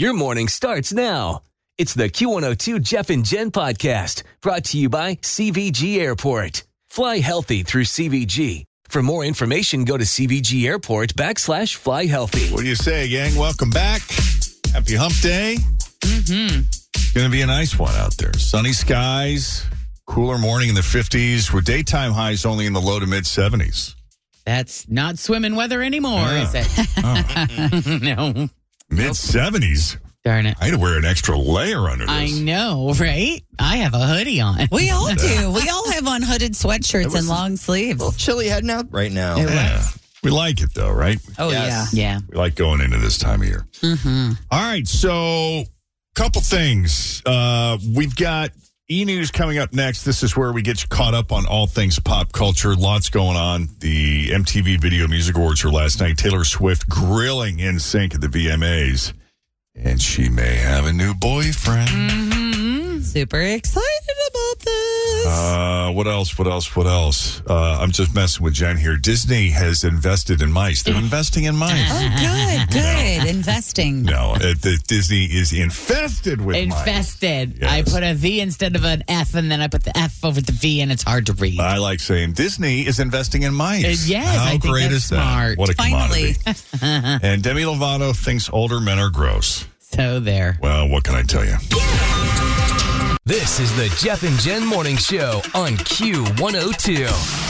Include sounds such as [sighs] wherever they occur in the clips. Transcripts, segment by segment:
Your morning starts now. It's the Q102 Jeff and Jen podcast brought to you by CVG Airport. Fly healthy through CVG. For more information, go to CVG Airport backslash fly healthy. What do you say, gang? Welcome back. Happy hump day. Mm-hmm. Going to be a nice one out there. Sunny skies, cooler morning in the 50s, with daytime highs only in the low to mid 70s. That's not swimming weather anymore, Yeah. is it? [laughs] no. Mid 70s. Darn it. I had to wear an extra layer under this. I know, right? I have a hoodie on. We all [laughs] do. We all have on hooded sweatshirts and long sleeves. chilly heading out right now. Yeah. We like it though, right? Oh Yes. Yeah. We like going into this time of year. Mm-hmm. All right, so couple things. Uh, we've got e news coming up next. This is where we get you caught up on all things pop culture. Lots going on. The MTV Video Music Awards were last night. Taylor Swift grilling NSYNC at the VMAs, and she may have a new boyfriend. Mm-hmm. Super excited. Uh, what else? What else? What else? Uh, I'm just messing with Jen here. Disney has invested in mice. They're investing in mice. oh, good, good. Investing. No, uh, the Disney is infested with mice. Infested. I put a V instead of an F, and then I put the F over the V, and it's hard to read. I like saying Disney is investing in mice. Uh, yes, How I think great that's is smart. that? What a Finally. commodity. and Demi Lovato thinks older men are gross. [laughs] so there. Well, what can I tell you? This is the Jeff and Jen morning show on Q102.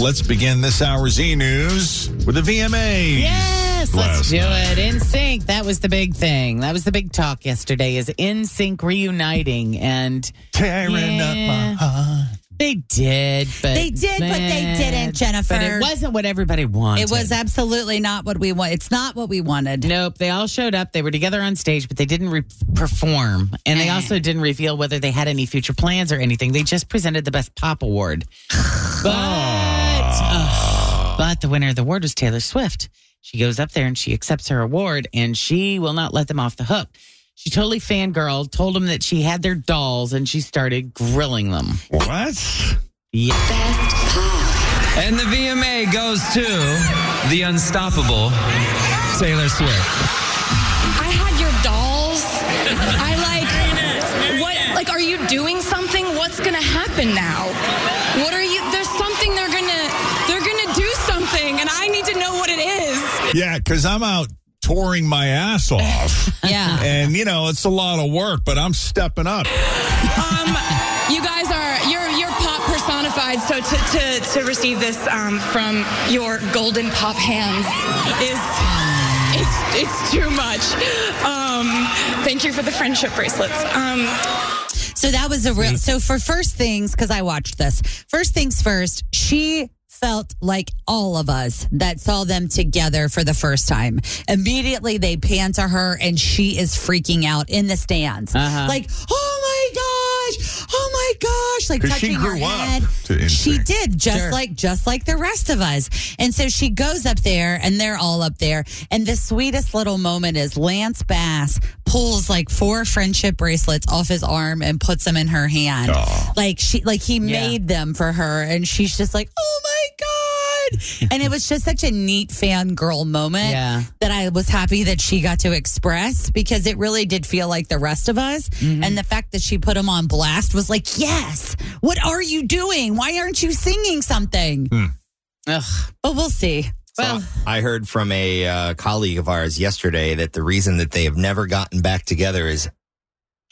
Let's begin this hour's e news with the VMAs. Yes, let's do night. it. NSYNC. That was the big thing. That was the big talk yesterday. Is NSYNC reuniting and Tearing up my heart. they did, but They did, but they didn't, Jennifer. But it wasn't what everybody wanted. It was absolutely not what we want. It's not what we wanted. Nope, they all showed up. They were together on stage, but they didn't re- perform. And they also didn't reveal whether they had any future plans or anything. They just presented the Best Pop Award. [sighs] But, ugh, but the winner of the award was Taylor Swift. She goes up there and she accepts her award, and she will not let them off the hook. She totally fangirled, told them that she had their dolls, and she started grilling them. What? Yeah. And the VMA goes to the unstoppable Taylor Swift. I had your dolls. I like what like are you doing something? Because I'm out touring my ass off. [laughs] Yeah. and, you know, it's a lot of work, but I'm stepping up. Um you guys are you're you're pop personified. So to, to, to receive this um, from your golden pop hands is it's, it's too much. Um, thank you for the friendship bracelets. Um, So that was a real. So for first things, because I watched this. First things first, she felt like all of us that saw them together for the first time. Immediately they pan to her and she is freaking out in the stands. Uh-huh. Like, oh my gosh, oh my gosh, like 'Cause she touching her grew up head. to NSYNC. She did, just Sure. like just like the rest of us. And so she goes up there and they're all up there. And the sweetest little moment is Lance Bass pulls like four friendship bracelets off his arm and puts them in her hand. Aw. Like she like he Yeah. made them for her and she's just like, "Oh my god." And it was just such a neat fangirl moment Yeah. that I was happy that she got to express because it really did feel like the rest of us. Mm-hmm. And the fact that she put him on blast was like, "Yes. What are you doing? Why aren't you singing something?" Ugh. But we'll see. Well, I heard from a uh, colleague of ours yesterday that the reason that they have never gotten back together is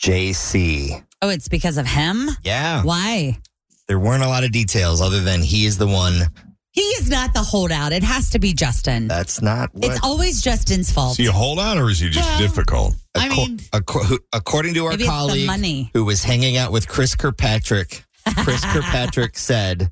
JC. Oh, it's because of him? Yeah. Why? There weren't a lot of details other than he is the one. He is not the holdout. It has to be Justin. That's not what. It's always Justin's fault. Is he a holdout or is he just Well, difficult? I Acco- mean- acco- according to our Maybe it's the colleague money. who was hanging out with Chris Kirkpatrick, Chris [laughs] Kirkpatrick said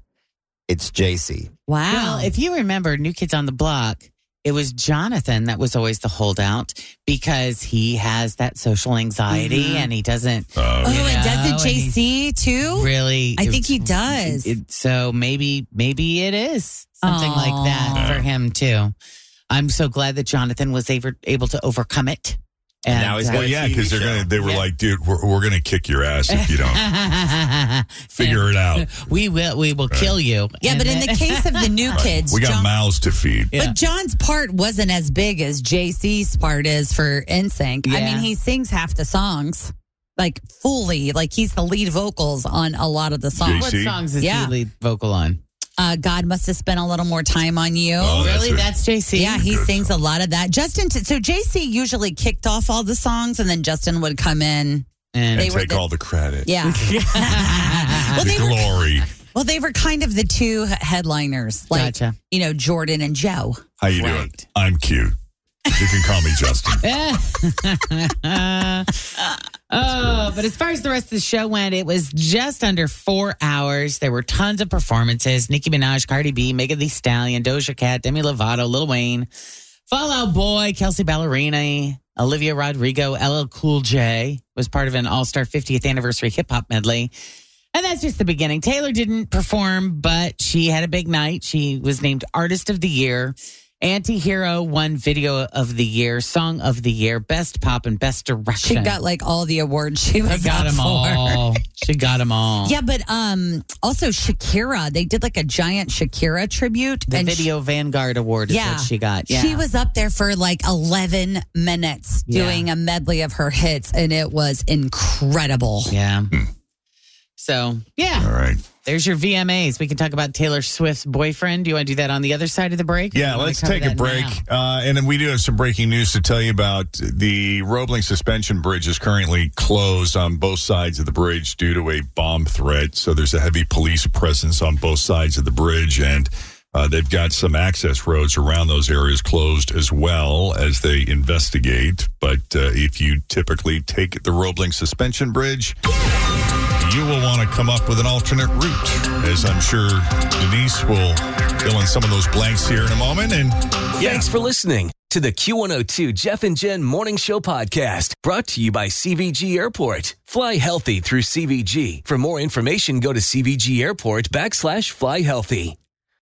it's JC. Wow. Well, if you remember New Kids on the Block, it was Jonathan that was always the holdout because he has that social anxiety and he doesn't Uh, oh, you and doesn't JC too? really. I think he does. it- so maybe maybe it is something Aw. like that for him too. I'm so glad that Jonathan was able, able to overcome it. And now he's uh, well, yeah, because they're gonna. They were Yeah. like, dude, we're, we're gonna kick your ass if you don't [laughs] figure it we will we will kill you. yeah, And but in the case of the new kids, We got John- mouths to feed. Yeah. But John's part wasn't as big as JC's part is for NSYNC. I Yeah. mean, he sings half the songs, like fully. Like he's the lead vocals on a lot of the songs. what JC? songs is Yeah. he lead vocal on? Uh, God must have spent a little more time on you. Oh, that's really? a- That's JC. yeah, he Good sings a lot of that. Justin, t- so JC usually kicked off all the songs, and then Justin would come in. and They and were take the- all the credit. Yeah. [laughs] [laughs] well, the they were glory. well, they were kind of the two headliners, like Gotcha. you know Jordan and Joe. How you doing? I'm cute. You can call me Justin. [laughs] [laughs] oh, but as far as the rest of the show went, it was just under four hours. There were tons of performances: Nicki Minaj, Cardi B, Megan Thee Stallion, Doja Cat, Demi Lovato, Lil Wayne, Fall Out Boy, Kelsea Ballerini, Olivia Rodrigo, LL Cool J was part of an All Star 50th Anniversary Hip Hop medley. And that's just the beginning. Taylor didn't perform, but she had a big night. She was named Artist of the Year. Anti-Hero won Video of the Year, Song of the Year, Best Pop and Best Direction. She got like all the awards she She was got them for. all. She got them all. Yeah, but um, also Shakira, they did like a giant Shakira tribute. The and Video Vanguard Award is Yeah. what she got. Yeah. She was up there for like 11 minutes Yeah. doing a medley of her hits, and it was incredible. Yeah. So, yeah, All right. there's your VMAs. We can talk about Taylor Swift's boyfriend. Do you want to do that on the other side of the break? Yeah, do you wanna let's take a break. Uh, and then we do have some breaking news to tell you about. The Roebling Suspension Bridge is currently closed on both sides of the bridge due to a bomb threat. So there's a heavy police presence on both sides of the bridge. And uh, they've got some access roads around those areas closed as well as they investigate. But uh, if you typically take the Roebling Suspension Bridge, you will want to come up with an alternate route, as I'm sure Denise will fill in some of those blanks here in a moment. And yeah, Thanks for listening to the Q102 Jeff and Jen Morning Show podcast brought to you by CVG Airport. Fly healthy through CVG. For more information, go to CVG Airport backslash fly healthy.